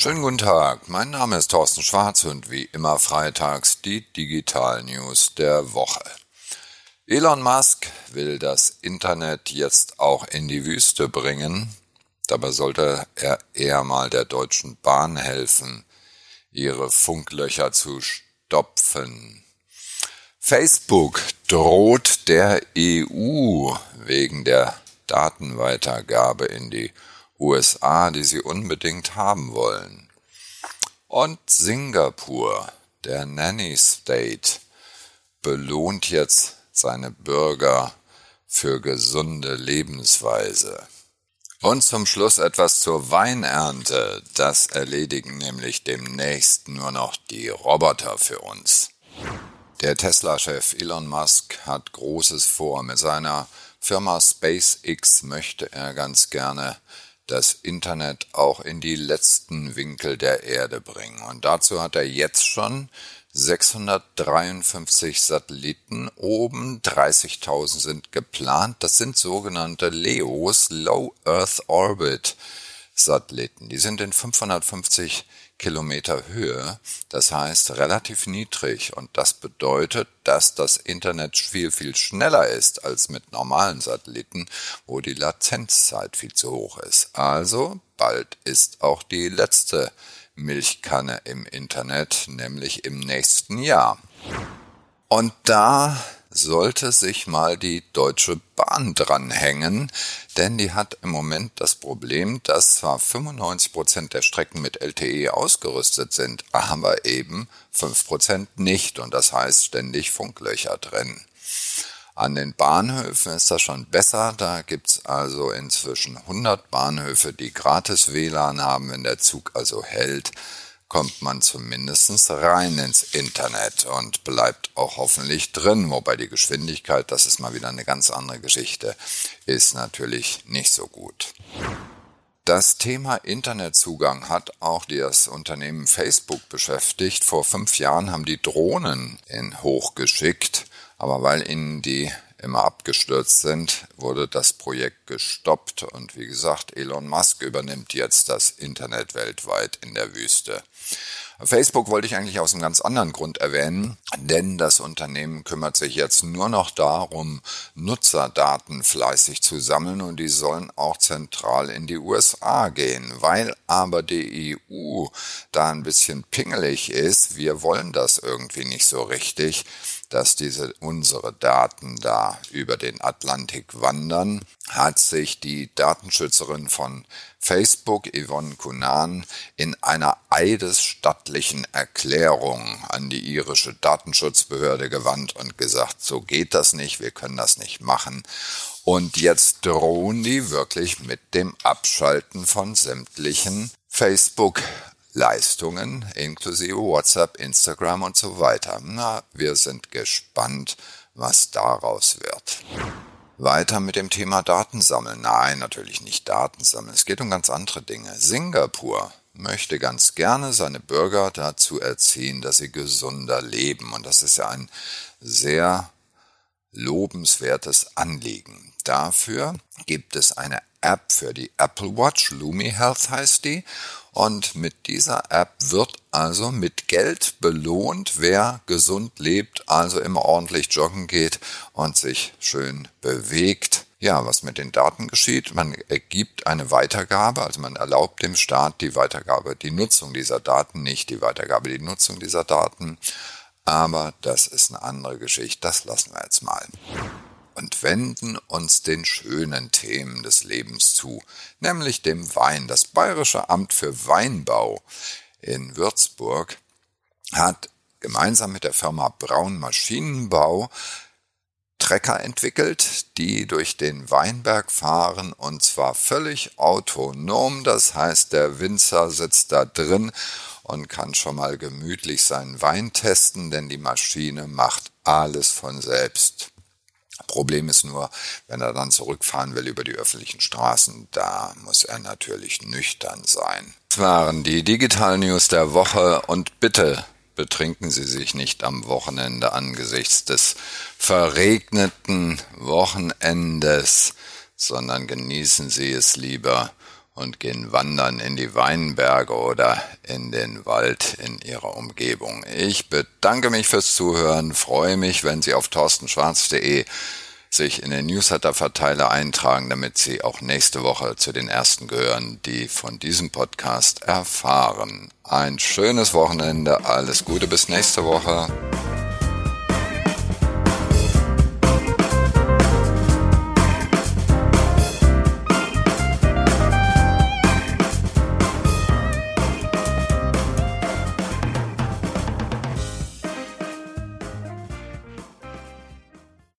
Schönen guten Tag, mein Name ist Thorsten Schwarz und wie immer freitags die Digital News der Woche. Elon Musk will das Internet jetzt auch in die Wüste bringen. Dabei sollte er eher mal der Deutschen Bahn helfen, ihre Funklöcher zu stopfen. Facebook droht der EU wegen der Datenweitergabe in die USA, die sie unbedingt haben wollen. Und Singapur, der Nanny State, belohnt jetzt seine Bürger für gesunde Lebensweise. Und zum Schluss etwas zur Weinernte. Das erledigen nämlich demnächst nur noch die Roboter für uns. Der Tesla-Chef Elon Musk hat Großes vor. Mit seiner Firma SpaceX möchte er ganz gerne das Internet auch in die letzten Winkel der Erde bringen. Und dazu hat er jetzt schon 653 Satelliten oben, 30.000 sind geplant. Das sind sogenannte LEOs, Low Earth Orbit Satelliten. Die sind in 550 Kilometer Höhe, das heißt relativ niedrig. Und das bedeutet, dass das Internet viel, viel schneller ist als mit normalen Satelliten, wo die Latenzzeit viel zu hoch ist. Also bald ist auch die letzte Milchkanne im Internet, nämlich im nächsten Jahr. Und da sollte sich mal die Deutsche Bahn dranhängen, denn die hat im Moment das Problem, dass zwar 95 Prozent der Strecken mit LTE ausgerüstet sind, aber eben 5 Prozent nicht und das heißt ständig Funklöcher drin. An den Bahnhöfen ist das schon besser. Da gibt's also inzwischen 100 Bahnhöfe, die gratis WLAN haben, wenn der Zug also hält kommt man zumindest rein ins Internet und bleibt auch hoffentlich drin, wobei die Geschwindigkeit, das ist mal wieder eine ganz andere Geschichte, ist natürlich nicht so gut. Das Thema Internetzugang hat auch das Unternehmen Facebook beschäftigt. Vor fünf Jahren haben die Drohnen in hochgeschickt, aber weil ihnen die immer abgestürzt sind, wurde das Projekt gestoppt und wie gesagt, Elon Musk übernimmt jetzt das Internet weltweit in der Wüste. Facebook wollte ich eigentlich aus einem ganz anderen Grund erwähnen, denn das Unternehmen kümmert sich jetzt nur noch darum, Nutzerdaten fleißig zu sammeln und die sollen auch zentral in die USA gehen. Weil aber die EU da ein bisschen pingelig ist, wir wollen das irgendwie nicht so richtig, dass diese unsere Daten da über den Atlantik wandern, hat sich die Datenschützerin von Facebook, Yvonne Kunan, in einer eidesstattlichen Erklärung an die irische Datenschutzbehörde gewandt und gesagt, so geht das nicht, wir können das nicht machen. Und jetzt drohen die wirklich mit dem Abschalten von sämtlichen Facebook Leistungen inklusive WhatsApp, Instagram und so weiter. Na, wir sind gespannt, was daraus wird. Weiter mit dem Thema Datensammeln. Nein, natürlich nicht Datensammeln. Es geht um ganz andere Dinge. Singapur möchte ganz gerne seine Bürger dazu erziehen, dass sie gesunder leben. Und das ist ja ein sehr lobenswertes Anliegen. Dafür gibt es eine App für die Apple Watch, Lumi Health heißt die, und mit dieser App wird also mit Geld belohnt, wer gesund lebt, also immer ordentlich joggen geht und sich schön bewegt. Ja, was mit den Daten geschieht, man ergibt eine Weitergabe, also man erlaubt dem Staat die Weitergabe, die Nutzung dieser Daten, nicht die Weitergabe, die Nutzung dieser Daten. Aber das ist eine andere Geschichte, das lassen wir jetzt mal und wenden uns den schönen Themen des Lebens zu, nämlich dem Wein. Das Bayerische Amt für Weinbau in Würzburg hat gemeinsam mit der Firma Braun Maschinenbau Trecker entwickelt, die durch den Weinberg fahren und zwar völlig autonom. Das heißt, der Winzer sitzt da drin und kann schon mal gemütlich seinen Wein testen, denn die Maschine macht alles von selbst. Problem ist nur, wenn er dann zurückfahren will über die öffentlichen Straßen, da muss er natürlich nüchtern sein. Das waren die Digital News der Woche und bitte betrinken Sie sich nicht am Wochenende angesichts des verregneten Wochenendes, sondern genießen Sie es lieber und gehen wandern in die Weinberge oder in den Wald in ihrer Umgebung. Ich bedanke mich fürs Zuhören, freue mich, wenn Sie auf torstenschwarz.de sich in den Newsletter-Verteiler eintragen, damit Sie auch nächste Woche zu den ersten gehören, die von diesem Podcast erfahren. Ein schönes Wochenende, alles Gute bis nächste Woche.